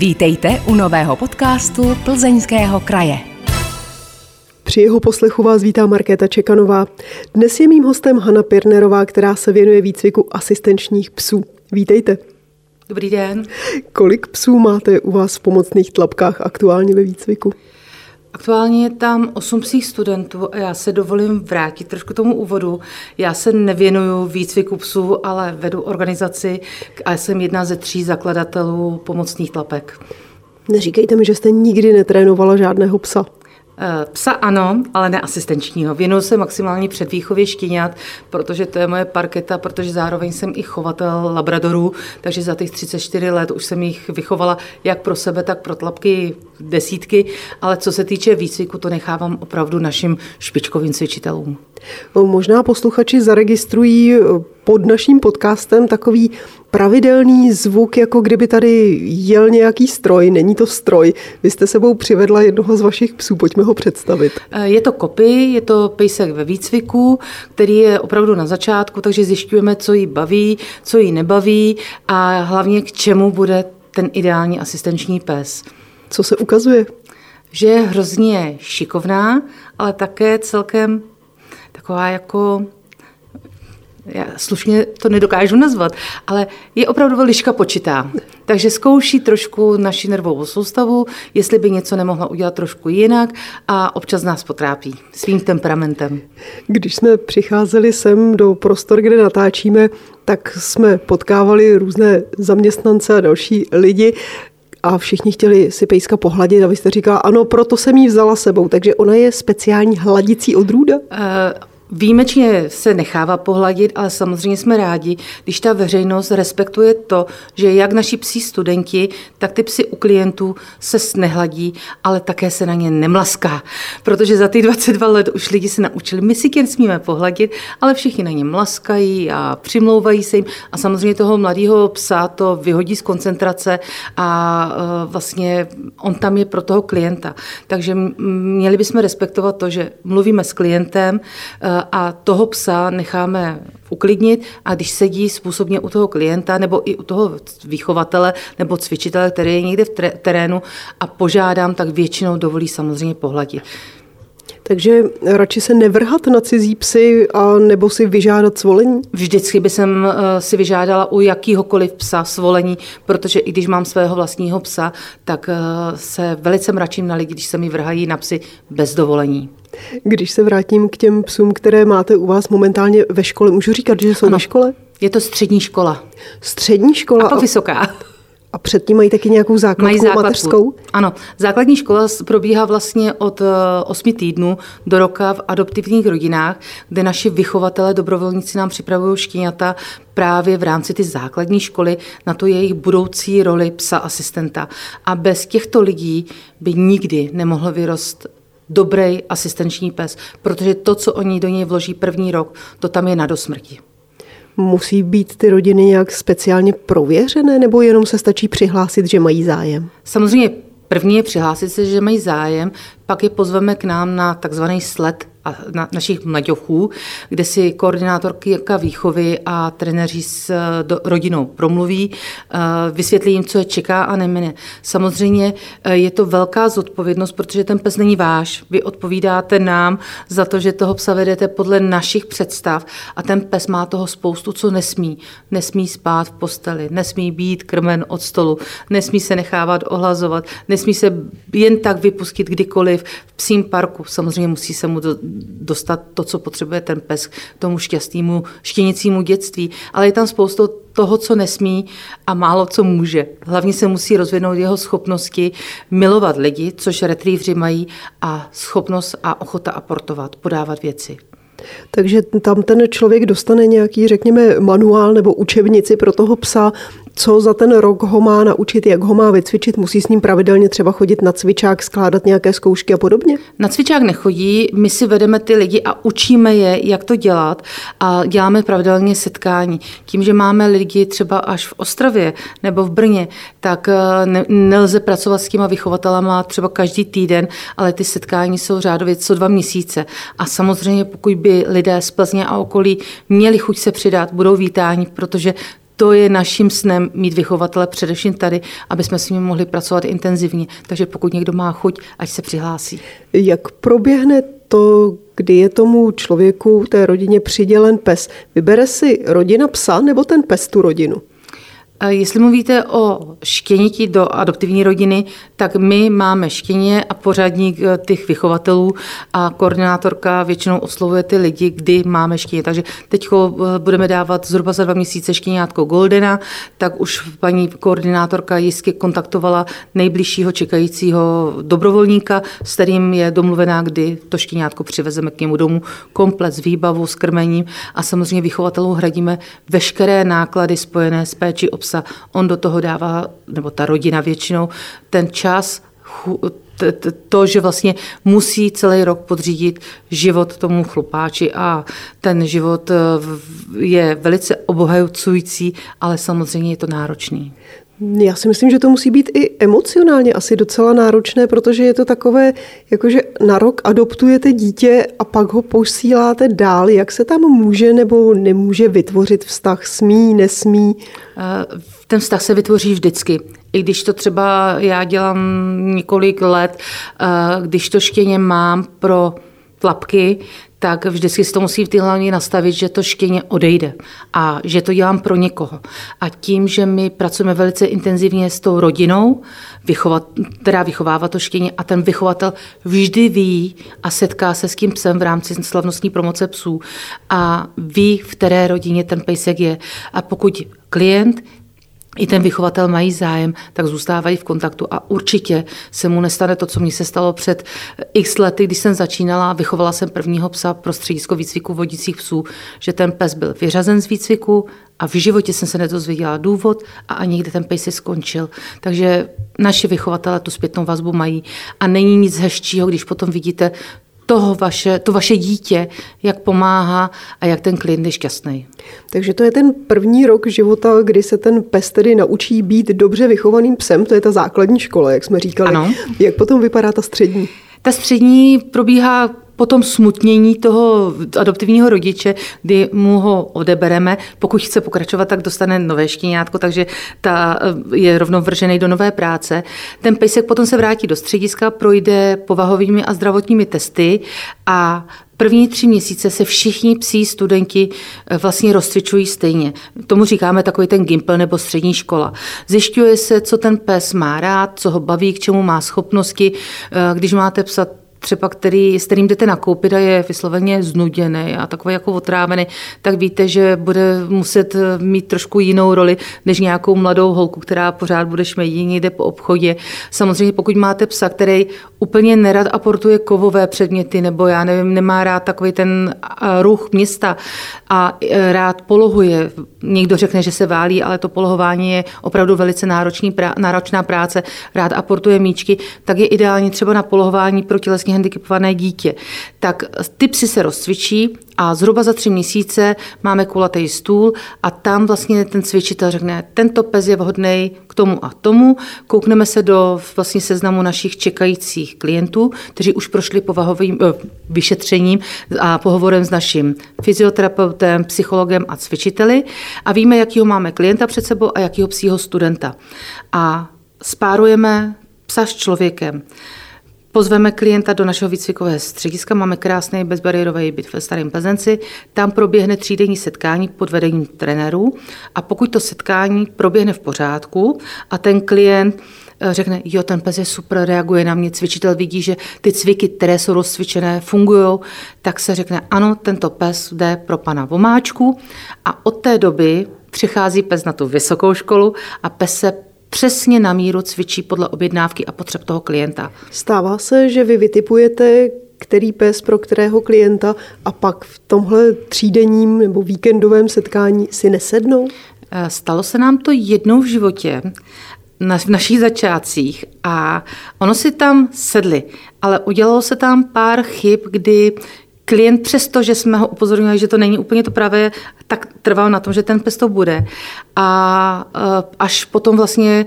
Vítejte u nového podcastu Plzeňského kraje. Při jeho poslechu vás vítá Markéta Čekanová. Dnes je mým hostem Hanna Pirnerová, která se věnuje výcviku asistenčních psů. Vítejte. Dobrý den. Kolik psů máte u vás v pomocných tlapkách aktuálně ve výcviku? Aktuálně je tam osm psích studentů a já se dovolím vrátit trošku tomu úvodu. Já se nevěnuju výcviku psů, ale vedu organizaci a jsem jedna ze tří zakladatelů pomocných tlapek. Neříkejte mi, že jste nikdy netrénovala žádného psa. Eh, psa ano, ale ne asistenčního. Věnuju se maximálně předvýchově štěňat, protože to je moje parketa, protože zároveň jsem i chovatel labradorů, takže za těch 34 let už jsem jich vychovala jak pro sebe, tak pro tlapky desítky, ale co se týče výcviku, to nechávám opravdu našim špičkovým cvičitelům. Možná posluchači zaregistrují eh, pod naším podcastem takový pravidelný zvuk, jako kdyby tady jel nějaký stroj. Není to stroj. Vy jste sebou přivedla jednoho z vašich psů, pojďme ho představit. Eh, je to kopy, je to pejsek ve výcviku, který je opravdu na začátku, takže zjišťujeme, co jí baví, co jí nebaví a hlavně k čemu bude ten ideální asistenční pes. Co se ukazuje? Že je hrozně šikovná, ale také celkem taková jako já slušně to nedokážu nazvat, ale je opravdu liška počitá. Takže zkouší trošku naši nervovou soustavu, jestli by něco nemohla udělat trošku jinak a občas nás potrápí svým temperamentem. Když jsme přicházeli sem do prostor, kde natáčíme, tak jsme potkávali různé zaměstnance a další lidi a všichni chtěli si pejska pohladit a vy jste říkala, ano, proto jsem ji vzala sebou, takže ona je speciální hladicí odrůda? Uh, Výjimečně se nechává pohladit, ale samozřejmě jsme rádi, když ta veřejnost respektuje to, že jak naši psí studenti, tak ty psy u klientů se nehladí, ale také se na ně nemlaská. Protože za ty 22 let už lidi se naučili, my si tě smíme pohladit, ale všichni na ně mlaskají a přimlouvají se jim. A samozřejmě toho mladého psa to vyhodí z koncentrace a e, vlastně on tam je pro toho klienta. Takže měli bychom respektovat to, že mluvíme s klientem, e, a toho psa necháme uklidnit a když sedí způsobně u toho klienta nebo i u toho vychovatele nebo cvičitele, který je někde v terénu a požádám, tak většinou dovolí samozřejmě pohladit. Takže radši se nevrhat na cizí psy a nebo si vyžádat svolení? Vždycky by jsem eh, si vyžádala u jakýhokoliv psa svolení, protože i když mám svého vlastního psa, tak eh, se velice mračím na lidi, když se mi vrhají na psy bez dovolení. Když se vrátím k těm psům, které máte u vás momentálně ve škole, můžu říkat, že jsou ano, na škole? Je to střední škola. Střední škola? A pak vysoká. A předtím mají taky nějakou základku, mají základku. mateřskou? Ano, základní škola probíhá vlastně od 8 eh, týdnů do roka v adoptivních rodinách, kde naši vychovatele, dobrovolníci nám připravují štěňata právě v rámci ty základní školy na to jejich budoucí roli psa asistenta. A bez těchto lidí by nikdy nemohl vyrost dobrý asistenční pes, protože to, co oni do něj vloží první rok, to tam je na dosmrti. Musí být ty rodiny nějak speciálně prověřené, nebo jenom se stačí přihlásit, že mají zájem? Samozřejmě první je přihlásit se, že mají zájem, pak je pozveme k nám na takzvaný sled a na, našich mladěchů, kde si koordinátorky výchovy a trenéři s do, rodinou promluví, eh, vysvětlí jim, co je čeká a nemine. Samozřejmě eh, je to velká zodpovědnost, protože ten pes není váš. Vy odpovídáte nám za to, že toho psa vedete podle našich představ a ten pes má toho spoustu, co nesmí. Nesmí spát v posteli, nesmí být krmen od stolu, nesmí se nechávat ohlazovat, nesmí se jen tak vypustit kdykoliv v psím parku. Samozřejmě musí se mu dostat to, co potřebuje ten pes k tomu šťastnému, štěnicímu dětství. Ale je tam spoustu toho, co nesmí a málo co může. Hlavně se musí rozvinout jeho schopnosti milovat lidi, což retrievři mají, a schopnost a ochota aportovat, podávat věci. Takže tam ten člověk dostane nějaký, řekněme, manuál nebo učebnici pro toho psa, co za ten rok ho má naučit, jak ho má vycvičit, musí s ním pravidelně třeba chodit na cvičák, skládat nějaké zkoušky a podobně? Na cvičák nechodí, my si vedeme ty lidi a učíme je, jak to dělat a děláme pravidelně setkání. Tím, že máme lidi třeba až v Ostravě nebo v Brně, tak eh, ne, nelze pracovat s těma vychovatelama třeba každý týden, ale ty setkání jsou řádově co dva měsíce. A samozřejmě, pokud by lidé z Plzně a okolí měli chuť se přidat, budou vítáni, protože to je naším snem mít vychovatele především tady, aby jsme s nimi mohli pracovat intenzivně. Takže pokud někdo má chuť, ať se přihlásí. Jak proběhne to, kdy je tomu člověku, té rodině přidělen pes? Vybere si rodina psa nebo ten pes tu rodinu? Jestli mluvíte o štěniti do adoptivní rodiny, tak my máme štěně a pořadník eh, těch vychovatelů a koordinátorka většinou oslovuje ty lidi, kdy máme štěně. Takže teď eh, budeme dávat zhruba za dva měsíce štěňátko Goldena, tak už paní koordinátorka jistě kontaktovala nejbližšího čekajícího dobrovolníka, s kterým je domluvená, kdy to štěňátko přivezeme k němu domů, komplet s výbavou, s krmením a samozřejmě vychovatelů hradíme veškeré náklady spojené s péči psa. On do toho dává, nebo ta rodina většinou, ten čas, to, že vlastně musí celý rok podřídit život tomu chlupáči a ten život eh, je velice obohacující, ale samozřejmě je to náročný. Já si myslím, že to musí být i emocionálně asi docela náročné, protože je to takové, jakože na rok adoptujete dítě a pak ho posíláte dál. Jak se tam může nebo nemůže vytvořit vztah? Smí, nesmí? Eh, ten vztah se vytvoří vždycky. I když to třeba já dělám několik let, eh, když to štěně mám pro tlapky, tak vždycky si to musí v té hlavě nastavit, že to štěně odejde a že to dělám pro někoho. A tím, že my pracujeme velice intenzivně s tou rodinou, vychovat, která vychovává to štěně a ten vychovatel vždy ví a setká se s tím psem v rámci slavnostní promoce psů a ví, v které rodině ten pejsek je. A pokud klient i ten vychovatel mají zájem, tak zůstávají v kontaktu a určitě se mu nestane to, co mi se stalo před x lety, když jsem začínala vychovala jsem prvního psa pro středisko výcviku vodících psů, že ten pes byl vyřazen z výcviku a v životě jsem se nedozvěděla důvod a ani kde ten pes se skončil. Takže naši vychovatelé tu zpětnou vazbu mají a není nic hezčího, když potom vidíte toho vaše, to vaše dítě, jak pomáhá a jak ten klient je šťastný. Takže to je ten první rok života, kdy se ten pes tedy naučí být dobře vychovaným psem, to je ta základní škola, jak jsme říkali. Ano. Jak potom vypadá ta střední? Ta střední probíhá potom smutnění toho adoptivního rodiče, kdy mu ho odebereme. Pokud chce pokračovat, tak dostane nové štěňátko, takže ta eh, je rovnou vržený do nové práce. Ten pejsek potom se vrátí do střediska, projde povahovými a zdravotními testy a První tři měsíce se všichni psí studenti eh, vlastně rozcvičují stejně. Tomu říkáme takový ten gimpel nebo střední škola. Zjišťuje se, co ten pes má rád, co ho baví, k čemu má schopnosti. Eh, když máte psa třeba který, s kterým jdete nakoupit a je vysloveně znuděný a takový jako otrávený, tak víte, že bude muset mít trošku jinou roli než nějakou mladou holku, která pořád bude šmejít někde po obchodě. Samozřejmě pokud máte psa, který úplně nerad aportuje kovové předměty, nebo já nevím, nemá rád takový ten ruch města a e, rád polohuje. Někdo řekne, že se válí, ale to polohování je opravdu velice náročný, náročná práce. Rád aportuje míčky, tak je ideální třeba na polohování pro tělesně tělesně handicapované dítě, tak ty psy se rozcvičí a zhruba za tři měsíce máme kulatý stůl a tam vlastně ten cvičitel řekne, tento pes je vhodný k tomu a tomu. Koukneme se do vlastně seznamu našich čekajících klientů, kteří už prošli povahovým eh, vyšetřením a pohovorem s naším fyzioterapeutem, psychologem a cvičiteli a víme, jakýho máme klienta před sebou a jakýho psího studenta. A spárujeme psa s člověkem. Pozveme klienta do našeho výcvikového střediska, máme krásný bezbariérový byt ve Starém Plzenci, tam proběhne třídenní setkání pod vedením trenérů. A pokud to setkání proběhne v pořádku a ten klient eh, řekne, jo, ten pes je super, reaguje na mě, cvičitel vidí, že ty cviky, které jsou rozcvičené, fungují, tak se řekne, ano, tento pes jde pro pana Vomáčku. A od té doby přichází pes na tu vysokou školu a pes se přesně na míru cvičí podle objednávky a potřeb toho klienta. Stává se, že vy vytipujete který pes pro kterého klienta a pak v tomhle třídenním nebo víkendovém setkání si nesednou? Eh, stalo se nám to jednou v životě, na, v našich začátcích a ono si tam sedli, ale udělalo se tam pár chyb, kdy klient přesto, že jsme ho upozornili, že to není úplně to pravé, tak trval na tom, že ten pes to bude. A e, až potom vlastně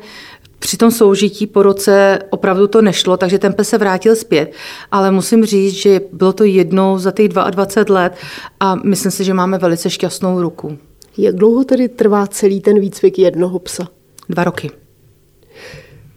při tom soužití po roce opravdu to nešlo, takže ten pes se vrátil zpět. Ale musím říct, že bylo to jednou za těch 22 let a myslím si, že máme velice šťastnou ruku. Jak dlouho tedy trvá celý ten výcvik jednoho psa? Dva roky.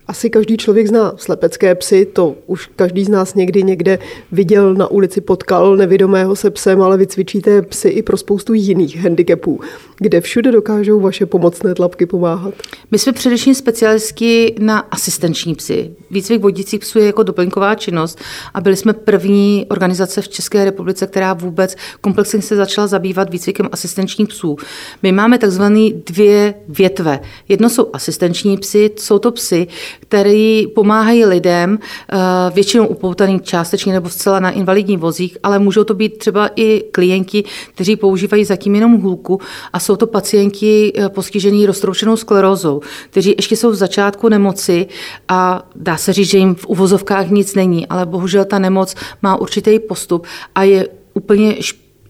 Asi každý člověk zná slepecké psy, to už každý z nás někdy někde viděl na ulici, potkal nevidomého se psem, ale vycvičíte psy i pro spoustu jiných handicapů. Kde všude dokážou vaše pomocné tlapky pomáhat? My jsme především specialisti na asistenční psy. Výcvik vodících psů je jako doplňková činnost a byli jsme první organizace v České republice, která vůbec komplexně se začala zabývat výcvikem asistenčních psů. My máme takzvané dvě větve. Jedno jsou asistenční psy, jsou to psy, který pomáhají lidem, eh, většinou upoutaný částečně nebo zcela na invalidní vozích, ale můžou to být třeba i klienti, kteří používají zatím jenom hůlku a jsou to pacienti eh, postižení roztroušenou sklerózou, kteří ještě jsou v začátku nemoci a dá se říct, že jim v uvozovkách nic není, ale bohužel ta nemoc má určitý postup a je úplně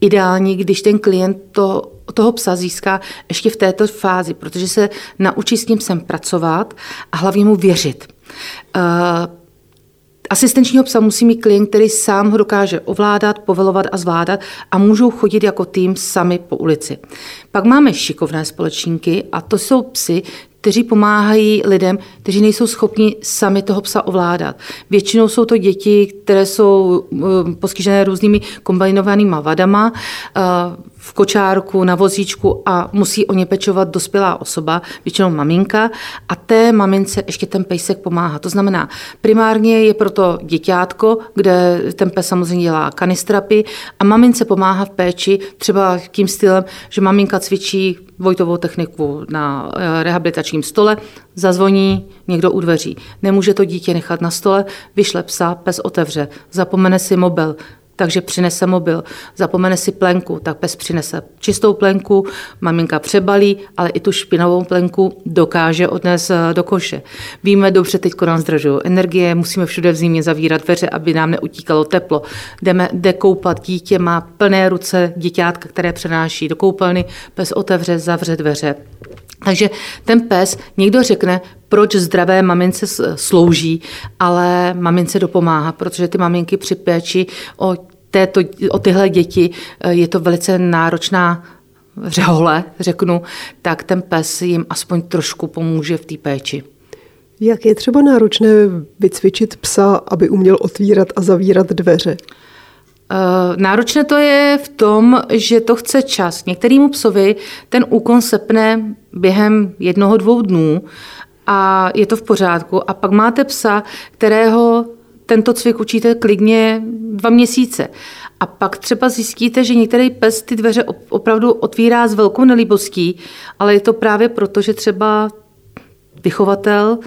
ideální, když ten klient to toho psa získá ještě v této fázi, protože se naučí s ním sem pracovat a hlavně mu věřit. Uh, Asistenčního psa musí mít klient, který sám ho dokáže ovládat, povelovat a zvládat a můžou chodit jako tým sami po ulici. Pak máme šikovné společníky a to jsou psy, kteří pomáhají lidem, kteří nejsou schopni sami toho psa ovládat. Většinou jsou to děti, které jsou um, postižené různými kombinovanými vadama uh, v kočárku, na vozíčku a musí o ně pečovat dospělá osoba, většinou maminka, a té mamince ještě ten pejsek pomáhá. To znamená, primárně je proto děťátko, kde ten pes samozřejmě dělá kanistrapy a mamince pomáhá v péči třeba tím stylem, že maminka cvičí Vojtovou techniku na eh, rehabilitačním stole, zazvoní někdo u dveří. Nemůže to dítě nechat na stole, vyšle psa, pes otevře, zapomene si mobil, takže přinese mobil. Zapomene si plenku, tak pes přinese čistou plenku, maminka přebalí, ale i tu špinavou plenku dokáže odnést eh, do koše. Víme dobře, teď nám zdražují energie, musíme všude v zimě zavírat dveře, aby nám neutíkalo teplo. Jdeme dekoupat, dítě má plné ruce děťátka, které přenáší do koupelny, pes otevře, zavře dveře. Takže ten pes, někdo řekne, proč zdravé mamince slouží, ale mamince dopomáhá, protože ty maminky při péči o, této, o tyhle děti eh, je to velice náročná řehole, řeknu, tak ten pes jim aspoň trošku pomůže v té péči. Jak je třeba náročné vycvičit psa, aby uměl otvírat a zavírat dveře? Eh, náročné to je v tom, že to chce čas. Některýmu psovi ten úkon sepne během jednoho, dvou dnů a je to v pořádku. A pak máte psa, kterého tento cvik učíte klidně dva měsíce. A pak třeba zjistíte, že některý pes ty dveře opravdu otvírá s velkou nelíbostí, ale je to právě proto, že třeba vychovatel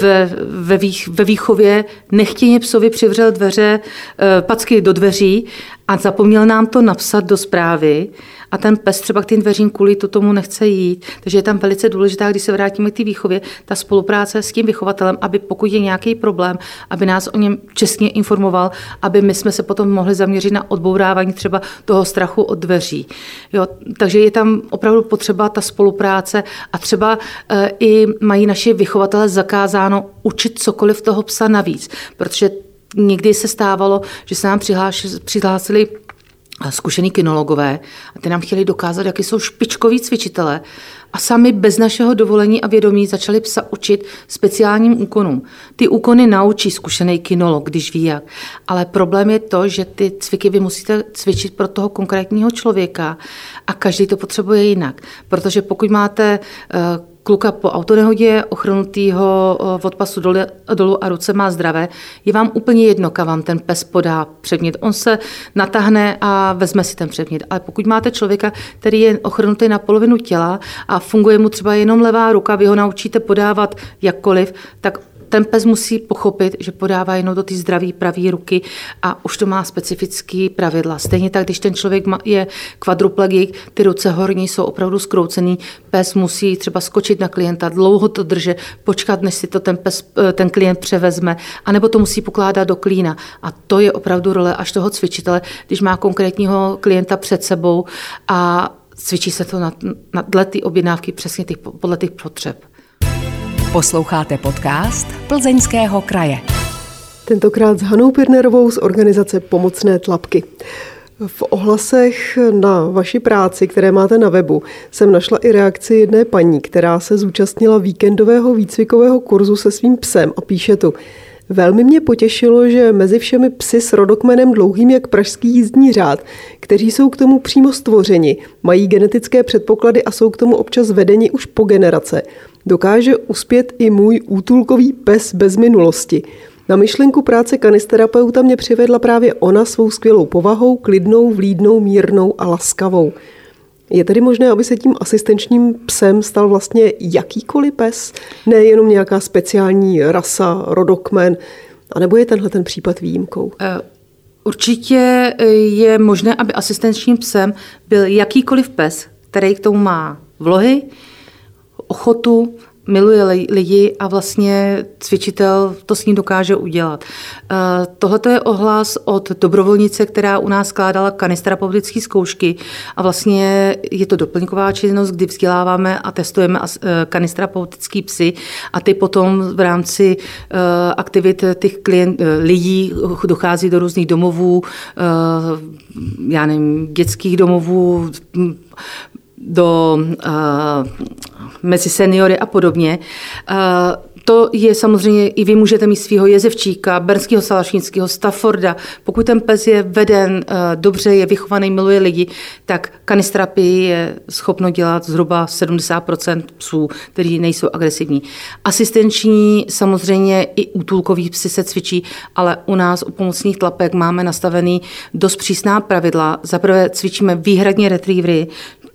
ve, ve, vých, ve výchově nechtěně psovi přivřel dveře, eh, packy do dveří a zapomněl nám to napsat do zprávy a ten pes třeba k tím dveřím kvůli to tomu nechce jít. Takže je tam velice důležitá, když se vrátíme k té výchově, ta spolupráce s tím vychovatelem, aby pokud je nějaký problém, aby nás o něm čestně informoval, aby my jsme se potom mohli zaměřit na odbourávání třeba toho strachu od dveří. Jo, takže je tam opravdu potřeba ta spolupráce a třeba e, i mají naši vychovatele zakázáno učit cokoliv toho psa navíc, protože někdy se stávalo, že se nám přihlásili zkušený kinologové a ty nám chtěli dokázat, jaký jsou špičkoví cvičitelé a sami bez našeho dovolení a vědomí začali psa učit speciálním úkonům. Ty úkony naučí zkušený kinolog, když ví jak. Ale problém je to, že ty cviky vy musíte cvičit pro toho konkrétního člověka a každý to potřebuje jinak. Protože pokud máte eh, kluka po autonehodě, ochrnutýho od pasu dolu, dolu a ruce má zdravé, je vám úplně jedno, kam vám ten pes podá předmět. On se natáhne a vezme si ten předmět. Ale pokud máte člověka, který je ochrnutý na polovinu těla a funguje mu třeba jenom levá ruka, vy ho naučíte podávat jakkoliv, tak ten pes musí pochopit, že podává jenom do ty zdraví pravé ruky a už to má specifický pravidla. Stejně tak, když ten člověk je kvadruplegik, ty ruce horní jsou opravdu skroucený, pes musí třeba skočit na klienta, dlouho to držet, počkat, než si to ten, pes, eh, ten klient převezme, anebo to musí pokládat do klína. A to je opravdu role až toho cvičitele, když má konkrétního klienta před sebou a cvičí se to na, na dle ty objednávky přesně těch, podle těch potřeb. Posloucháte podcast Plzeňského kraje. Tentokrát s Hanou Pirnerovou z organizace Pomocné tlapky. V ohlasech na vaši práci, které máte na webu, jsem našla i reakci jedné paní, která se zúčastnila víkendového výcvikového kurzu se svým psem a píše tu. Velmi mě potěšilo, že mezi všemi psy s rodokmenem dlouhým jak pražský jízdní řád, kteří jsou k tomu přímo stvořeni, mají genetické předpoklady a jsou k tomu občas vedeni už po generace, dokáže uspět i můj útulkový pes bez minulosti. Na myšlenku práce kanisterapeuta mě přivedla právě ona svou skvělou povahou, klidnou, vlídnou, mírnou a laskavou. Je tedy možné, aby se tím asistenčním psem stal vlastně jakýkoliv pes, nejenom nějaká speciální rasa, rodokmen, anebo je tenhle ten případ výjimkou? Eh, určitě eh, je možné, aby asistenčním psem byl jakýkoliv pes, který k tomu má vlohy, ochotu, miluje lidi a vlastně cvičitel to s ním dokáže udělat. Eh, Tohle je ohlas od dobrovolnice, která u nás skládala kanisterapeutické zkoušky a vlastně je to doplňková činnost, kdy vzděláváme a testujeme eh, kanisterapeutický psy a ty potom v rámci eh, aktivit těch klient, lidí dochází do různých domovů, já nevím, dětských domovů, do uh, mezi seniory a podobně. Uh, to je samozřejmě, i vy můžete mít svého jezevčíka, bernského salašnického, Stafforda. Pokud ten pes je veden uh, dobře, je vychovaný, miluje lidi, tak kanistrapii je schopno dělat zhruba 70% psů, kteří nejsou agresivní. Asistenční samozřejmě i útulkový psy se cvičí, ale u nás u pomocných tlapek máme nastavený dost přísná pravidla. Zaprvé cvičíme výhradně retrievery,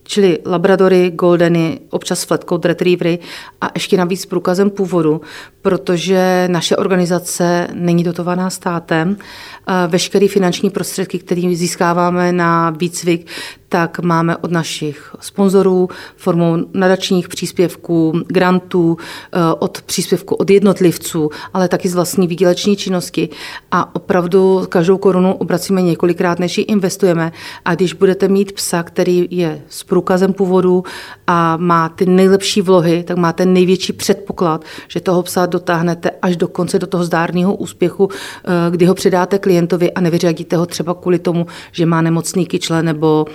čili labradory, goldeny, občas flatcoat retrievery a ještě navíc průkazem původu, protože naše organizace není dotovaná státem. Veškeré finanční prostředky, které získáváme na výcvik, tak máme od našich sponzorů formou nadačních příspěvků, grantů, eh, od příspěvku od jednotlivců, ale taky z vlastní výděleční činnosti. A opravdu každou korunu obracíme několikrát, než ji investujeme. A když budete mít psa, který je s průkazem původu a má ty nejlepší vlohy, tak máte největší předpoklad, že toho psa dotáhnete až do konce, do toho zdárného úspěchu, eh, kdy ho předáte klientovi a nevyřadíte ho třeba kvůli tomu, že má nemocný kyčle nebo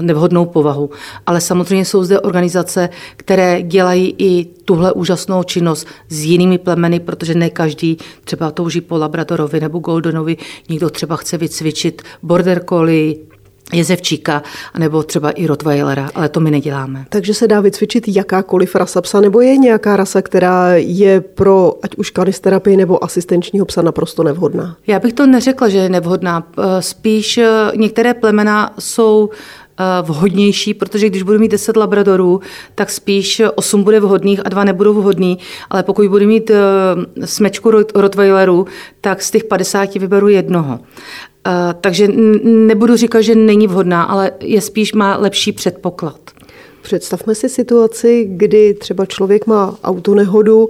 nevhodnou povahu. Ale samozřejmě jsou zde organizace, které dělají i tuhle úžasnou činnost s jinými plemeny, protože ne každý třeba touží po Labradorovi nebo Goldenovi, někdo třeba chce vycvičit border collie, jezevčíka, nebo třeba i Rottweilera, ale to my neděláme. Takže se dá vycvičit jakákoliv rasa psa, nebo je nějaká rasa, která je pro ať už kanisterapii nebo asistenčního psa naprosto nevhodná? Já bych to neřekla, že je nevhodná. Eh, spíš eh, některé plemena jsou eh, vhodnější, protože když budu mít 10 labradorů, tak spíš 8 bude vhodných a 2 nebudou vhodný, ale pokud budu mít smečku Rottweilerů, tak z těch 50 vyberu jednoho. Eh, takže nebudu říkat, že není vhodná, ale je spíš má lepší předpoklad. Představme si situaci, kdy třeba člověk má autonehodu,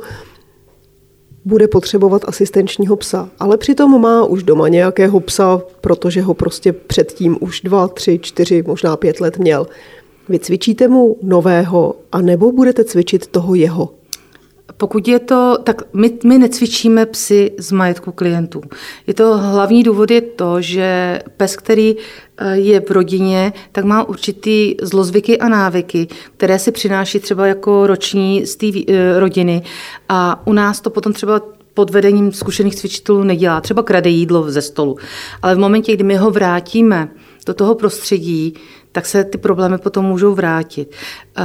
bude potřebovat asistenčního psa, ale přitom má už doma nějakého psa, protože ho prostě předtím už dva, tři, čtyři, možná pět let měl. Vycvičíte mu nového, a nebo budete cvičit toho jeho? Pokud je to, tak my, my necvičíme psy z majetku klientů. Je to hlavní důvod je to, že pes, který eh, je v rodině, tak má určitý zlozvyky a návyky, které si přináší třeba jako roční z té eh, rodiny a u nás to potom třeba pod vedením zkušených cvičitelů nedělá. Třeba krade jídlo ze stolu. Ale v momentě, kdy my ho vrátíme do toho prostředí, tak se ty problémy potom můžou vrátit. Eh,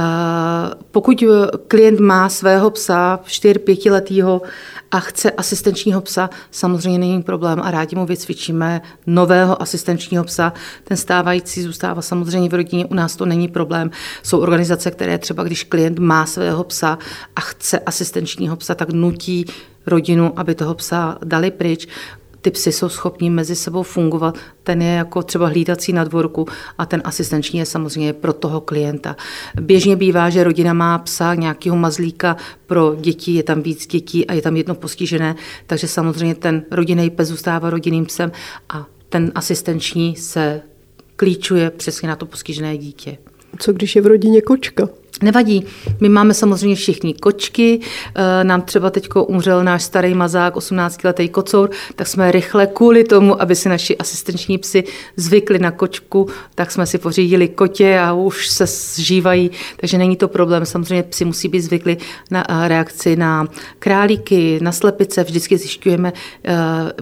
pokud klient má svého psa, 4-5 letýho a chce asistenčního psa, samozřejmě není problém a rádi mu vycvičíme nového asistenčního psa. Ten stávající zůstává samozřejmě v rodině, u nás to není problém. Jsou organizace, které třeba, když klient má svého psa a chce asistenčního psa, tak nutí rodinu, aby toho psa dali pryč ty psy jsou schopní mezi sebou fungovat. Ten je jako třeba hlídací na dvorku a ten asistenční je samozřejmě pro toho klienta. Běžně bývá, že rodina má psa, nějakého mazlíka pro děti, je tam víc dětí a je tam jedno postižené, takže samozřejmě ten rodinný pes zůstává rodinným psem a ten asistenční se klíčuje přesně na to postižené dítě. Co když je v rodině kočka? Nevadí, my máme samozřejmě všichni kočky, eh, nám třeba teď umřel náš starý mazák, 18-letý kocour, tak jsme rychle kvůli tomu, aby si naši asistenční psy zvykli na kočku, tak jsme si pořídili kotě a už se zžívají, takže není to problém. Samozřejmě psi musí být zvykli na eh, reakci na králíky, na slepice, vždycky zjišťujeme, eh,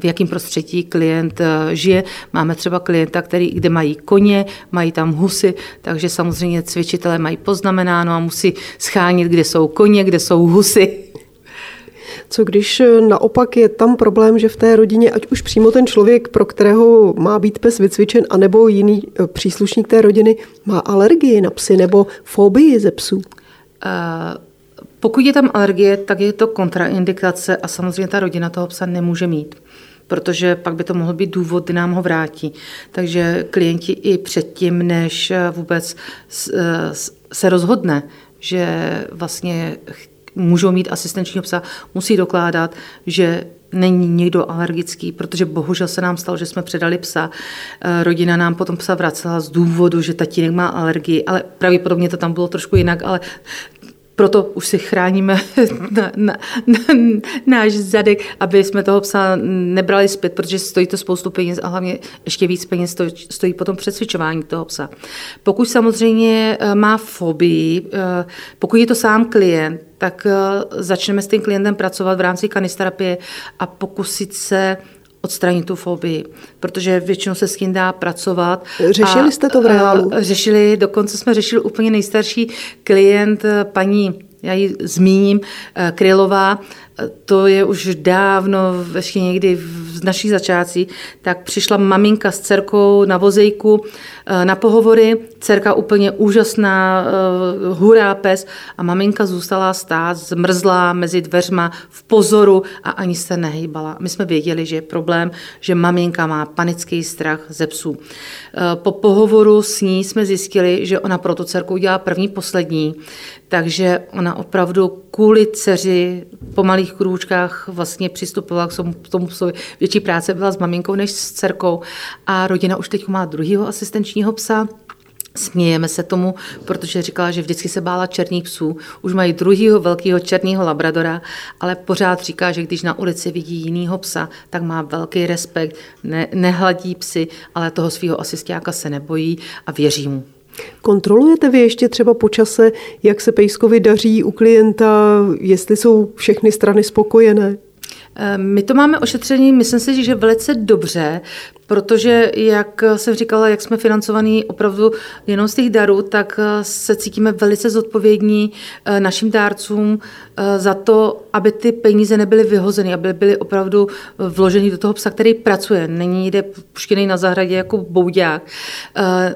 v jakém prostředí klient žije. Máme třeba klienta, který, kde mají koně, mají tam husy, takže samozřejmě cvičitelé mají poznamenáno, ráno a musí schánit, kde jsou koně, kde jsou husy. Co když eh, naopak je tam problém, že v té rodině, ať už přímo ten člověk, pro kterého má být pes vycvičen, anebo jiný eh, příslušník té rodiny, má alergii na psy nebo fobii ze psů? Uh, pokud je tam alergie, tak je to kontraindikace a samozřejmě ta rodina toho psa nemůže mít protože pak by to mohl být důvod, kdy nám ho vrátí. Takže klienti i předtím, než vůbec se rozhodne, že vlastně můžou mít asistenčního psa, musí dokládat, že není někdo alergický, protože bohužel se nám stalo, že jsme předali psa. Eh, rodina nám potom psa vracela z důvodu, že tatínek má alergii, ale pravděpodobně to tam bylo trošku jinak, ale proto už si chráníme na, na, na, náš zadek, aby jsme toho psa nebrali zpět, protože stojí to spoustu peněz a hlavně ještě víc peněz stojí, stojí potom přesvědčování toho psa. Pokud samozřejmě eh, má fobii, eh, pokud je to sám klient, tak eh, začneme s tím klientem pracovat v rámci kanisterapie a pokusit se odstranit tu fobii, protože většinou se s tím dá pracovat. Řešili jste to v reálu? Řešili, dokonce jsme řešili úplně nejstarší klient, paní já ji zmíním, eh, Krylová, to je už dávno, ještě někdy v našich začátcích, tak přišla maminka s dcerkou na vozejku eh, na pohovory, dcerka úplně úžasná, eh, hurá pes a maminka zůstala stát zmrzlá mezi dveřma v pozoru a ani se nehýbala. My jsme věděli, že je problém, že maminka má panický strach ze psů. Po pohovoru s ní jsme zjistili, že ona pro tu dcerku udělala první, poslední, takže ona opravdu kvůli dceři po malých krůčkách vlastně přistupovala k tomu, psovi. Větší práce byla s maminkou než s dcerkou a rodina už teď má druhého asistenčního psa, Smějeme se tomu, protože říkala, že vždycky se bála černých psů. Už mají druhého velkého černého labradora, ale pořád říká, že když na ulici vidí jinýho psa, tak má velký respekt, ne, nehladí psy, ale toho svého asistiáka se nebojí a věří mu. Kontrolujete vy ještě třeba po čase, jak se Pejskovi daří u klienta, jestli jsou všechny strany spokojené? Ehm, my to máme ošetření, myslím si, že velice dobře, protože, jak jsem říkala, jak jsme financovaní opravdu jenom z těch darů, tak eh, se cítíme velice zodpovědní eh, našim dárcům eh, za to, aby ty peníze nebyly vyhozeny, aby byly opravdu vloženy do toho psa, který pracuje. Není jde puštěný na zahradě jako boudák.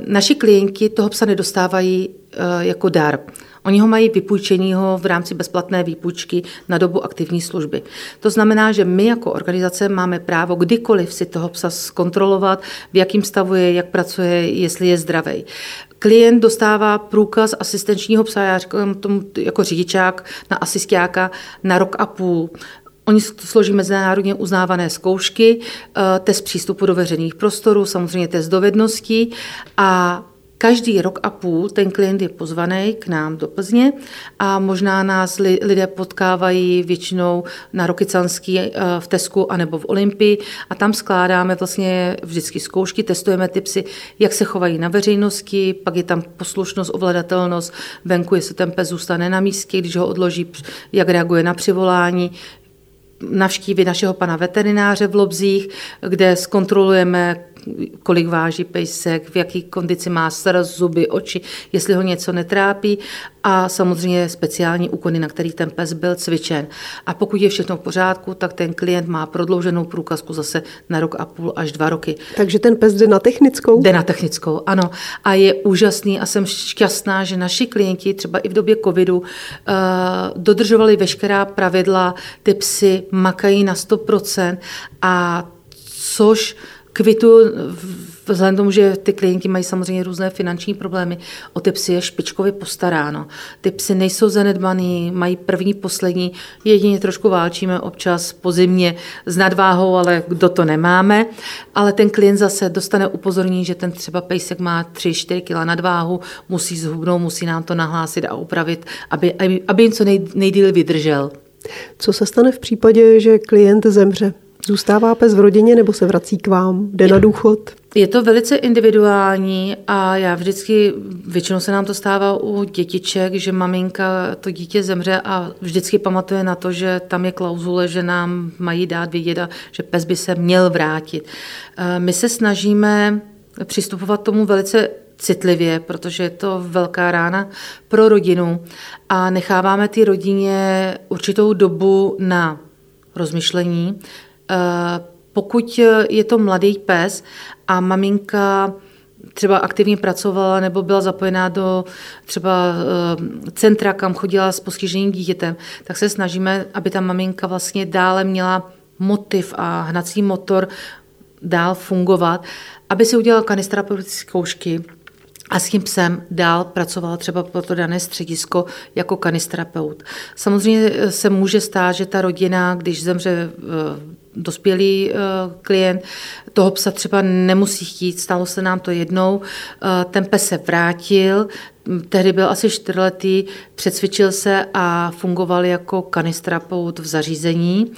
Naši klienti toho psa nedostávají jako dar. Oni ho mají vypůjčenýho v rámci bezplatné výpůjčky na dobu aktivní služby. To znamená, že my jako organizace máme právo kdykoliv si toho psa zkontrolovat, v jakém stavu je, jak pracuje, jestli je zdravý. Klient dostává průkaz asistenčního psa, já říkám tomu jako řidičák na asistiáka na rok a půl. Oni složí mezinárodně uznávané zkoušky, eh, test přístupu do veřejných prostorů, samozřejmě test dovedností a Každý rok a půl ten klient je pozvaný k nám do Plzně a možná nás lidé potkávají většinou na Rokycanský eh, v Tesku anebo v Olympii a tam skládáme vlastně vždycky zkoušky, testujeme ty psy, jak se chovají na veřejnosti, pak je tam poslušnost, ovladatelnost, venku, jestli ten pes zůstane na místě, když ho odloží, jak reaguje na přivolání, navštívit našeho pana veterináře v Lobzích, kde zkontrolujeme kolik váží pejsek, v jaký kondici má srdc, zuby, oči, jestli ho něco netrápí a samozřejmě speciální úkony, na kterých ten pes byl cvičen. A pokud je všechno v pořádku, tak ten klient má prodlouženou průkazku zase na rok a půl až dva roky. Takže ten pes jde na technickou? Jde na technickou, ano. A je úžasný a jsem šťastná, že naši klienti třeba i v době covidu uh, dodržovali veškerá pravidla, ty psy makají na 100% a což kvitu vzhledem tomu, že ty klienti mají samozřejmě různé finanční problémy, o ty psy je špičkově postaráno. Ty psy nejsou zanedbaný, mají první, poslední, jedině trošku válčíme občas po zimě s nadváhou, ale kdo to nemáme. Ale ten klient zase dostane upozornění, že ten třeba pejsek má 3-4 kg nadváhu, musí zhubnout, musí nám to nahlásit a upravit, aby, aby, jim co nej, nejdíl vydržel. Co se stane v případě, že klient zemře? Zůstává pes v rodině nebo se vrací k vám? Jde na důchod? Je to velice individuální a já vždycky, většinou se nám to stává u dětiček, že maminka to dítě zemře a vždycky pamatuje na to, že tam je klauzule, že nám mají dát vědět a že pes by se měl vrátit. Eh, my se snažíme přistupovat tomu velice citlivě, protože je to velká rána pro rodinu a necháváme ty rodině určitou dobu na rozmyšlení, pokud je to mladý pes a maminka třeba aktivně pracovala nebo byla zapojená do třeba eh, centra, kam chodila s postiženým dítětem, tak se snažíme, aby ta maminka vlastně dále měla motiv a hnací motor dál fungovat, aby si udělala kanisterapeutické zkoušky, a s tím psem dál pracovala třeba pro to dané středisko jako kanisterapeut. Samozřejmě se může stát, že ta rodina, když zemře eh, dospělý eh, klient, toho psa třeba nemusí chtít, stalo se nám to jednou, eh, ten pes se vrátil, tehdy byl asi čtyřletý, přecvičil se a fungoval jako kanistrapout v zařízení.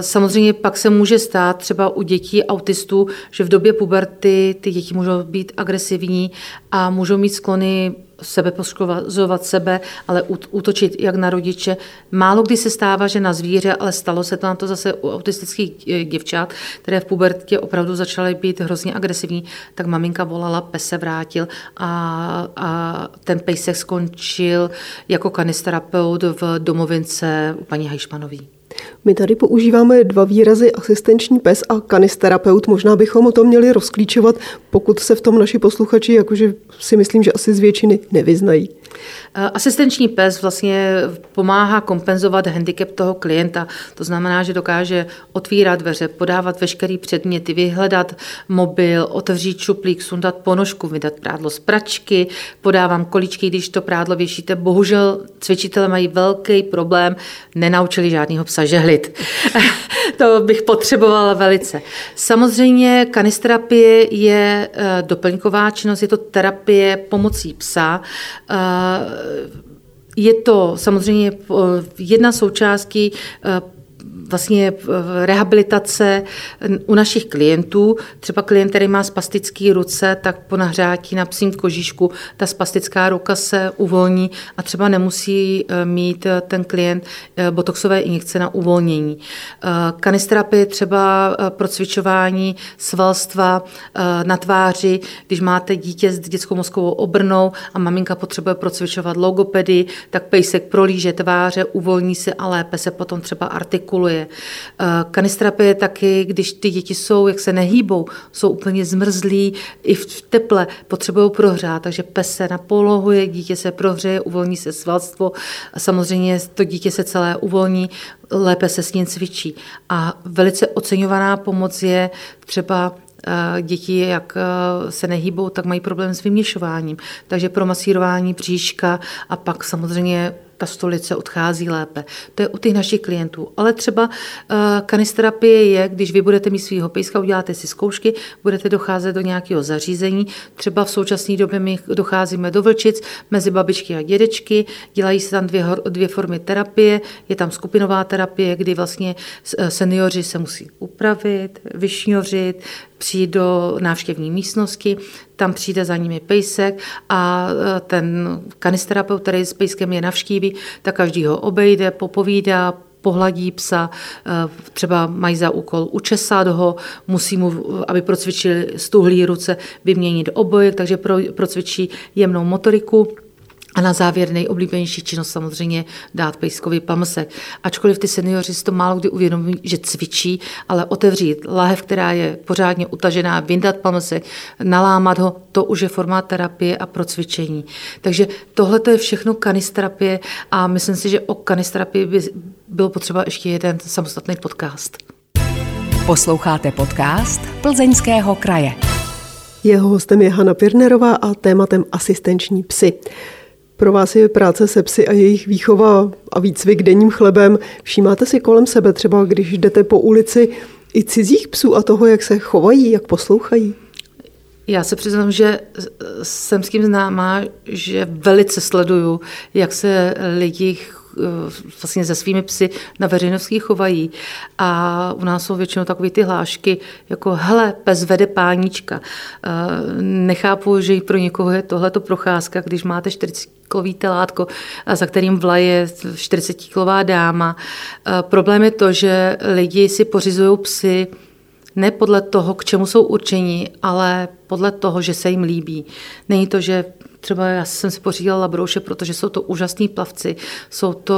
Samozřejmě pak se může stát třeba u dětí autistů, že v době puberty ty děti můžou být agresivní a můžou mít sklony sebe poškozovat sebe, ale útočit jak na rodiče. Málo kdy se stává, že na zvíře, ale stalo se to na to zase u autistických eh, děvčat, které v pubertě opravdu začaly být hrozně agresivní, tak maminka volala, pes se vrátil a, a ten pejsek skončil jako kanisterapeut v domovince u paní Hajšmanový. My tady používáme dva výrazy asistenční pes a kanisterapeut. Možná bychom o tom měli rozklíčovat, pokud se v tom naši posluchači, jakože si myslím, že asi z většiny nevyznají. Eh, asistenční pes vlastně pomáhá kompenzovat handicap toho klienta. To znamená, že dokáže otvírat dveře, podávat veškeré předměty, vyhledat mobil, otevřít šuplík, sundat ponožku, vydat prádlo z pračky, podávám kolíčky, když to prádlo věšíte. Bohužel cvičitele mají velký problém, nenaučili žádného psa žehlit. to bych potřebovala velice. Samozřejmě kanisterapie je eh, doplňková činnost, je to terapie pomocí psa. Eh, je to samozřejmě eh, jedna součástí vlastně eh, rehabilitace u našich klientů. Třeba klient, který má spastické ruce, tak po nahřátí na psím kožišku ta spastická ruka se uvolní a třeba nemusí eh, mít eh, ten klient botoxové injekce na uvolnění. Kanisterapie třeba pro cvičování svalstva na tváři, když máte dítě s dětskou mozkovou obrnou a maminka potřebuje procvičovat logopedy, tak pejsek prolíže tváře, uvolní se a lépe se potom třeba artikuluje Eh, kanistrapie taky, když ty děti jsou, jak se nehýbou, jsou úplně zmrzlí, i v teple potřebují prohřát, takže pes se napolohuje, dítě se prohřeje, uvolní se svalstvo a samozřejmě to dítě se celé uvolní, lépe se s ním cvičí. A velice oceňovaná pomoc je třeba eh, děti, jak eh, se nehýbou, tak mají problém s vyměšováním. Takže pro masírování bříška a pak samozřejmě ta stolice odchází lépe. To je u těch našich klientů. Ale třeba uh, kanisterapie je, když vy budete mít svého pejska, uděláte si zkoušky, budete docházet do nějakého zařízení. Třeba v současné době my docházíme do vlčic mezi babičky a dědečky, dělají se tam dvě, dvě formy terapie. Je tam skupinová terapie, kdy vlastně eh, seniori se musí upravit, vyšňořit, přijít do návštěvní místnosti, tam přijde za nimi pejsek a e, ten kanisterapeut, který s pejskem je navštíví, tak každý ho obejde, popovídá, pohladí psa, e, třeba mají za úkol učesat ho, musí mu, aby procvičili stuhlý ruce, vyměnit obojek, takže procvičí jemnou motoriku a na závěr nejoblíbenější činnost samozřejmě dát pejskovi pamsek. Ačkoliv ty seniori si to málo kdy uvědomí, že cvičí, ale otevřít lahev, která je pořádně utažená, vyndat pamsek, nalámat ho, to už je forma terapie a pro cvičení. Takže tohle je všechno kanisterapie a myslím si, že o kanisterapii by bylo potřeba ještě jeden samostatný podcast. Posloucháte podcast Plzeňského kraje. Jeho hostem je Hanna Pirnerová a tématem asistenční psy. Pro vás je práce se psy a jejich výchova a výcvik denním chlebem. Všímáte si kolem sebe třeba, když jdete po ulici, i cizích psů a toho, jak se chovají, jak poslouchají? Já se přiznám, že jsem s tím známá, že velice sleduju, jak se lidi vlastně se svými psy na veřejnosti chovají. A u nás jsou většinou takové ty hlášky, jako hele, pes vede pánička. Nechápu, že pro někoho je tohleto procházka, když máte 40 kilový telátko, za kterým vlaje 40-kilová dáma. Problém je to, že lidi si pořizují psy ne podle toho, k čemu jsou určeni, ale podle toho, že se jim líbí. Není to, že třeba já jsem si pořídila labrouše, protože jsou to úžasní plavci, jsou to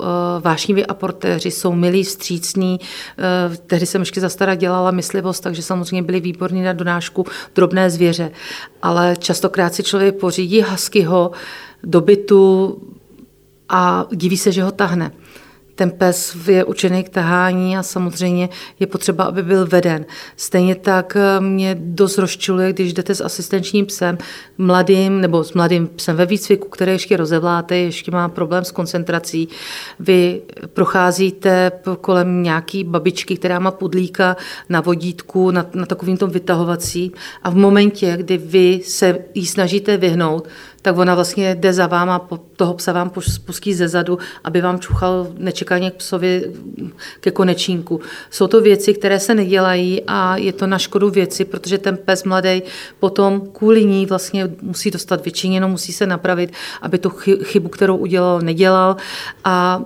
uh, vášniví aportéři, jsou milí, střícní. Uh, tehdy jsem ještě zastara dělala myslivost, takže samozřejmě byli výborní na donášku drobné zvěře. Ale častokrát si člověk pořídí huskyho do bytu a diví se, že ho tahne ten pes je učený k tahání a samozřejmě je potřeba, aby byl veden. Stejně tak eh, mě dost rozčiluje, když jdete s asistenčním psem, mladým nebo s mladým psem ve výcviku, který ještě rozevláte, ještě má problém s koncentrací. Vy procházíte kolem nějaký babičky, která má pudlíka na vodítku, na, na takovým tom vytahovací a v momentě, kdy vy se jí snažíte vyhnout, tak ona vlastně jde za váma, toho psa vám spustí ze zadu, aby vám čuchal nečekaně k psovi ke konečínku. Jsou to věci, které se nedělají a je to na škodu věci, protože ten pes mladý potom kvůli ní vlastně musí dostat vyčiněno, musí se napravit, aby tu chybu, kterou udělal, nedělal a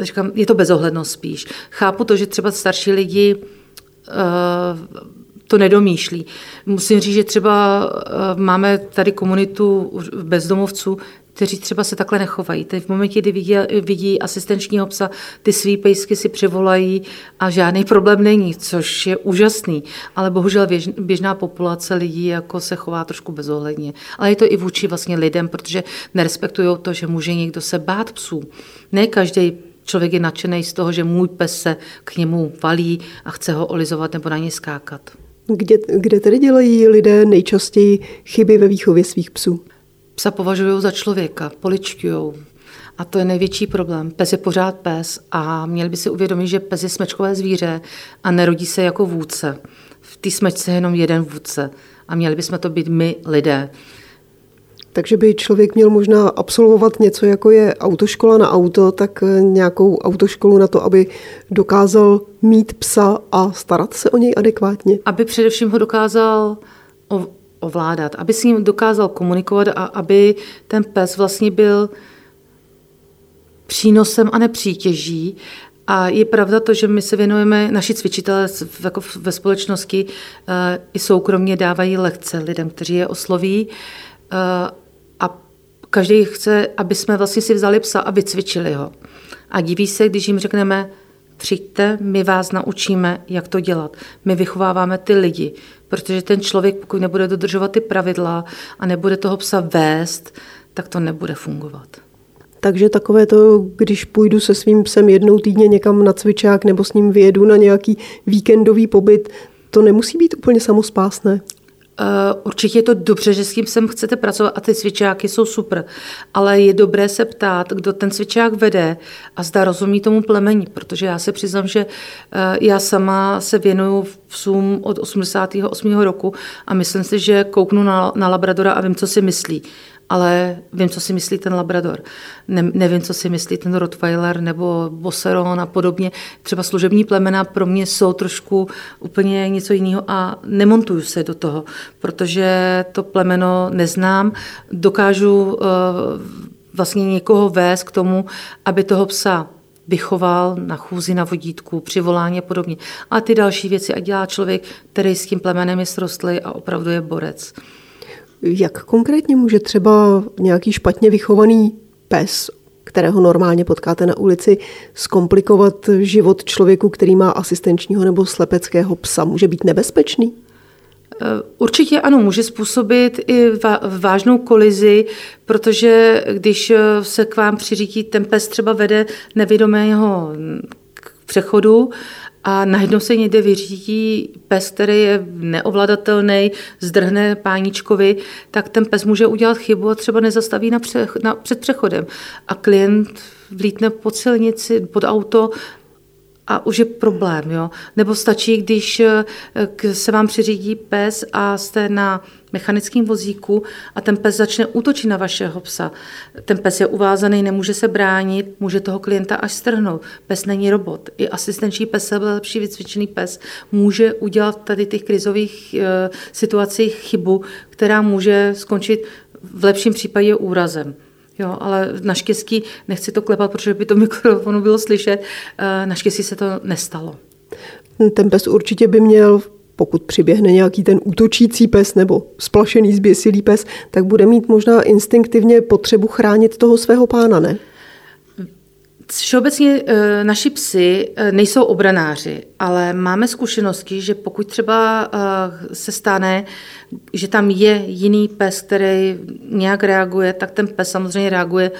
říkám, je to bezohlednost spíš. Chápu to, že třeba starší lidi uh, to nedomýšlí. Musím říct, že třeba eh, máme tady komunitu bezdomovců, kteří třeba se takhle nechovají. Teď v momentě, kdy vidí, vidí asistenčního psa, ty svý pejsky si převolají a žádný problém není, což je úžasný. Ale bohužel běž, běžná populace lidí jako se chová trošku bezohledně. Ale je to i vůči vlastně lidem, protože nerespektují to, že může někdo se bát psů. Ne každý člověk je nadšený z toho, že můj pes se k němu valí a chce ho olizovat nebo na něj skákat. Kde, kde tedy dělají lidé nejčastěji chyby ve výchově svých psů? Psa považují za člověka, poličkují. A to je největší problém. Pes je pořád pes a měli by si uvědomit, že pes je smečkové zvíře a nerodí se jako vůdce. V té smečce je jenom jeden vůdce a měli bychom to být my lidé. Takže by člověk měl možná absolvovat něco, jako je autoškola na auto, tak eh, nějakou autoškolu na to, aby dokázal mít psa a starat se o něj adekvátně. Aby především ho dokázal ovládat, aby s ním dokázal komunikovat a aby ten pes vlastně byl přínosem a nepřítěží. A je pravda to, že my se věnujeme, naši cvičitelé jako ve společnosti eh, i soukromně dávají lekce lidem, kteří je osloví a každý chce, aby jsme vlastně si vzali psa a vycvičili ho. A diví se, když jim řekneme, přijďte, my vás naučíme, jak to dělat. My vychováváme ty lidi, protože ten člověk, pokud nebude dodržovat ty pravidla a nebude toho psa vést, tak to nebude fungovat. Takže takové to, když půjdu se svým psem jednou týdně někam na cvičák nebo s ním vyjedu na nějaký víkendový pobyt, to nemusí být úplně samospásné. Eh, určitě je to dobře, že s tím sem chcete pracovat a ty cvičáky jsou super, ale je dobré se ptát, kdo ten cvičák vede a zda rozumí tomu plemení, protože já se přiznám, že eh, já sama se věnuju psům od 88. roku a myslím si, že kouknu na, na Labradora a vím, co si myslí ale vím, co si myslí ten Labrador. Ne, nevím, co si myslí ten Rottweiler nebo Bosseron a podobně. Třeba služební plemena pro mě jsou trošku úplně něco jiného a nemontuju se do toho, protože to plemeno neznám. Dokážu uh, vlastně někoho vést k tomu, aby toho psa vychoval na chůzi, na vodítku, při volání a podobně. A ty další věci, a dělá člověk, který s tím plemenem je srostlý a opravdu je borec. Jak konkrétně může třeba nějaký špatně vychovaný pes, kterého normálně potkáte na ulici, zkomplikovat život člověku, který má asistenčního nebo slepeckého psa? Může být nebezpečný? Eh, určitě ano, může způsobit i vážnou kolizi, protože když eh, se k vám přiřítí, ten pes třeba vede nevědomého k přechodu a najednou se někde vyřídí pes, který je neovladatelný, zdrhne páničkovi, tak ten pes může udělat chybu a třeba nezastaví na, pře, na před přechodem. A klient vlítne pod silnici, pod auto a už je problém. Jo? Nebo stačí, když eh, se vám přiřídí pes a jste na mechanickém vozíku a ten pes začne útočit na vašeho psa. Ten pes je uvázaný, nemůže se bránit, může toho klienta až strhnout. Pes není robot. I asistenční pes, lepší vycvičený pes, může udělat tady těch krizových e, situacích chybu, která může skončit v lepším případě úrazem. Jo, ale naštěstí, nechci to klepat, protože by to mikrofonu bylo slyšet, eh, naštěstí se to nestalo. Ten pes určitě by měl pokud přiběhne nějaký ten útočící pes nebo splašený, zběsilý pes, tak bude mít možná instinktivně potřebu chránit toho svého pána, ne? Všeobecně e, naši psy e, nejsou obranáři, ale máme zkušenosti, že pokud třeba e, se stane, že tam je jiný pes, který nějak reaguje, tak ten pes samozřejmě reaguje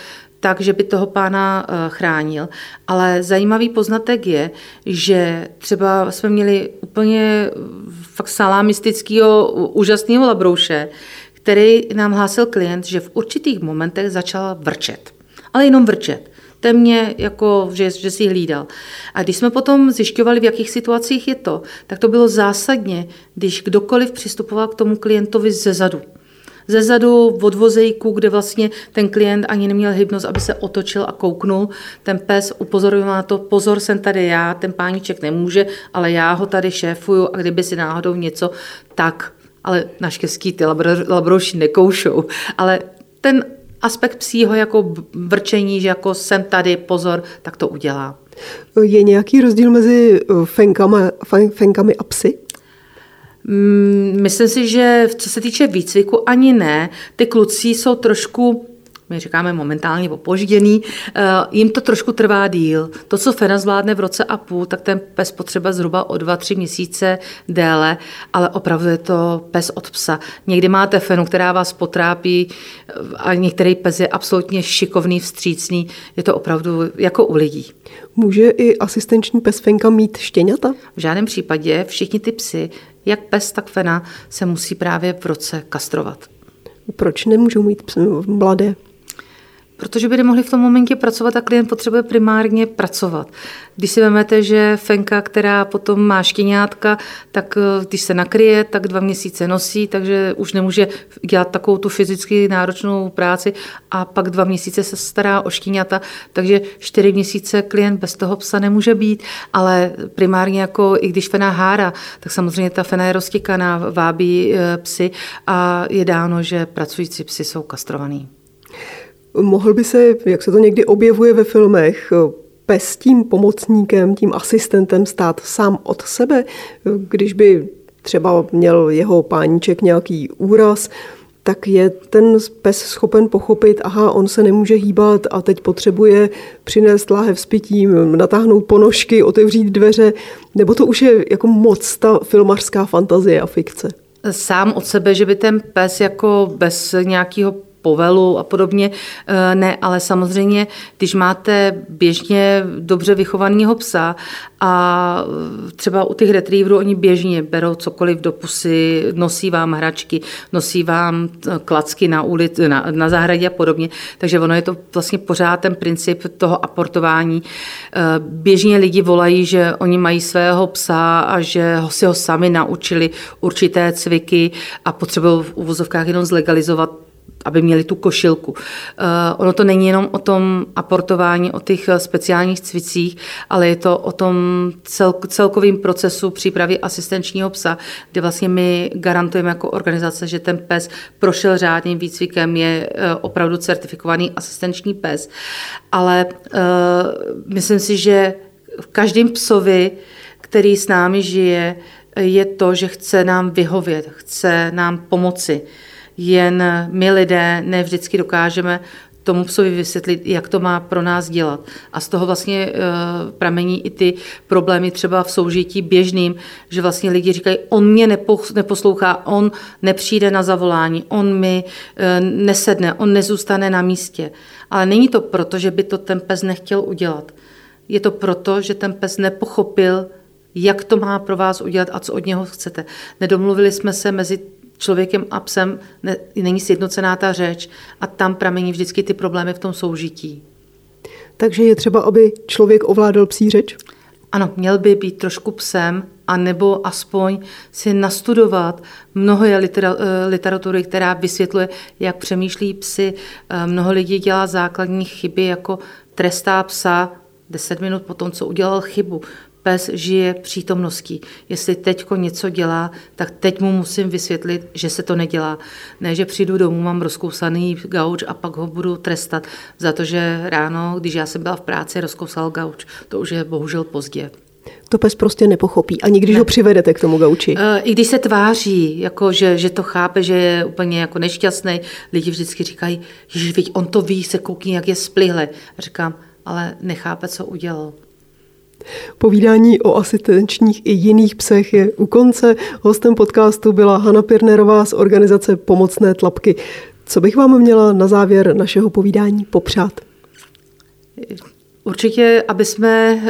tak, že by toho pána chránil. Ale zajímavý poznatek je, že třeba jsme měli úplně fakt salámistického úžasného labrouše, který nám hlásil klient, že v určitých momentech začal vrčet. Ale jenom vrčet temně, jako že, že si hlídal. A když jsme potom zjišťovali, v jakých situacích je to, tak to bylo zásadně, když kdokoliv přistupoval k tomu klientovi ze zadu. Ze zadu od vozejku, kde vlastně ten klient ani neměl hybnost, aby se otočil a kouknul. Ten pes upozorňoval na to, pozor, jsem tady já, ten páníček nemůže, ale já ho tady šéfuju a kdyby si náhodou něco, tak ale naštěstí ty labroši nekoušou, ale ten aspekt psího jako vrčení, že jako jsem tady, pozor, tak to udělá. Je nějaký rozdíl mezi eh, fenkami, fenkami a psy? Mm, myslím si, že co se týče výcviku, ani ne. Ty kluci jsou trošku my říkáme momentálně opožděný, eh, jim to trošku trvá díl. To, co Fena zvládne v roce a půl, tak ten pes potřeba zhruba o dva, tři měsíce déle, ale opravdu je to pes od psa. Někdy máte Fenu, která vás potrápí eh, a některý pes je absolutně šikovný, vstřícný. Je to opravdu jako u lidí. Může i asistenční pes Fenka mít štěňata? V žádném případě všichni ty psy, jak pes, tak Fena, se musí právě v roce kastrovat. Proč nemůžou mít mladé? Protože by nemohli v tom momentě pracovat a klient potřebuje primárně pracovat. Když si vezmete, že fenka, která potom má štěňátka, tak eh, když se nakryje, tak dva měsíce nosí, takže už nemůže dělat takovou tu fyzicky náročnou práci a pak dva měsíce se stará o štěňata, takže čtyři měsíce klient bez toho psa nemůže být, ale primárně jako i když fena hára, tak samozřejmě ta fena je roztěkaná, vábí eh, psy a je dáno, že pracující psy jsou kastrovaný. Mohl by se, jak se to někdy objevuje ve filmech, pes tím pomocníkem, tím asistentem stát sám od sebe, když by třeba měl jeho páníček nějaký úraz, tak je ten pes schopen pochopit, aha, on se nemůže hýbat a teď potřebuje přinést láhev s pitím, natáhnout ponožky, otevřít dveře, nebo to už je jako moc ta filmařská fantazie a fikce? Sám od sebe, že by ten pes jako bez nějakého povelu a podobně. Eh, ne, ale samozřejmě, když máte běžně dobře vychovaného psa a třeba u těch retrieverů oni běžně berou cokoliv do pusy, nosí vám hračky, nosí vám eh, klacky na, ulici, na, na zahradě a podobně. Takže ono je to vlastně pořád ten princip toho aportování. Eh, běžně lidi volají, že oni mají svého psa a že ho si ho sami naučili určité cviky a potřebují v uvozovkách jenom zlegalizovat aby měli tu košilku. Eh, ono to není jenom o tom aportování, o těch eh, speciálních cvicích, ale je to o tom cel, celkovým procesu přípravy asistenčního psa, kde vlastně my garantujeme jako organizace, že ten pes prošel řádným výcvikem, je eh, opravdu certifikovaný asistenční pes. Ale uh, myslím si, že v každém psovi, který s námi žije, je to, že chce nám vyhovět, chce nám pomoci jen my lidé ne vždycky dokážeme tomu psovi vysvětlit, jak to má pro nás dělat. A z toho vlastně uh, pramení i ty problémy třeba v soužití běžným, že vlastně lidi říkají, on mě neposlouchá, on nepřijde na zavolání, on mi uh, nesedne, on nezůstane na místě. Ale není to proto, že by to ten pes nechtěl udělat. Je to proto, že ten pes nepochopil jak to má pro vás udělat a co od něho chcete. Nedomluvili jsme se mezi člověkem a psem, ne, není sjednocená ta řeč a tam pramení vždycky ty problémy v tom soužití. Takže je třeba, aby člověk ovládal psí řeč? Ano, měl by být trošku psem, a nebo aspoň si nastudovat mnoho je litera, eh, literatury, která vysvětluje, jak přemýšlí psy. Eh, mnoho lidí dělá základní chyby, jako trestá psa 10 minut po tom, co udělal chybu. Pes žije přítomností. Jestli teďko něco dělá, tak teď mu musím vysvětlit, že se to nedělá. Ne, že přijdu domů, mám rozkousaný gauč a pak ho budu trestat za to, že ráno, když já jsem byla v práci, rozkousal gauč. To už je bohužel pozdě. To pes prostě nepochopí, ani když ne. ho přivedete k tomu gauči. Eh, I když se tváří, jako že, že to chápe, že je úplně jako nešťastný, lidi vždycky říkají, že on to ví, se koukni, jak je splihle. A říkám, ale nechápe, co udělal. Povídání o asistenčních i jiných psech je u konce. Hostem podcastu byla Hanna Pirnerová z organizace Pomocné tlapky. Co bych vám měla na závěr našeho povídání popřát? Určitě, aby jsme uh,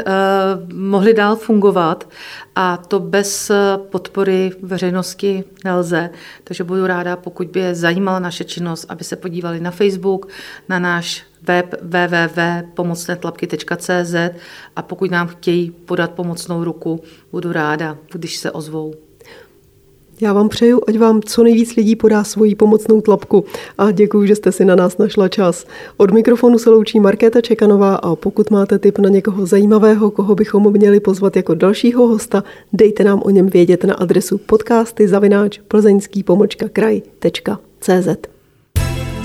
mohli dál fungovat a to bez podpory veřejnosti nelze. Takže budu ráda, pokud by je zajímala naše činnost, aby se podívali na Facebook, na náš web www.pomocnetlapky.cz a pokud nám chtějí podat pomocnou ruku, budu ráda, když se ozvou. Já vám přeju, ať vám co nejvíc lidí podá svoji pomocnou tlapku a děkuji, že jste si na nás našla čas. Od mikrofonu se loučí Markéta Čekanová a pokud máte tip na někoho zajímavého, koho bychom měli pozvat jako dalšího hosta, dejte nám o něm vědět na adresu podcasty zavináč plzeňský kraj.cz.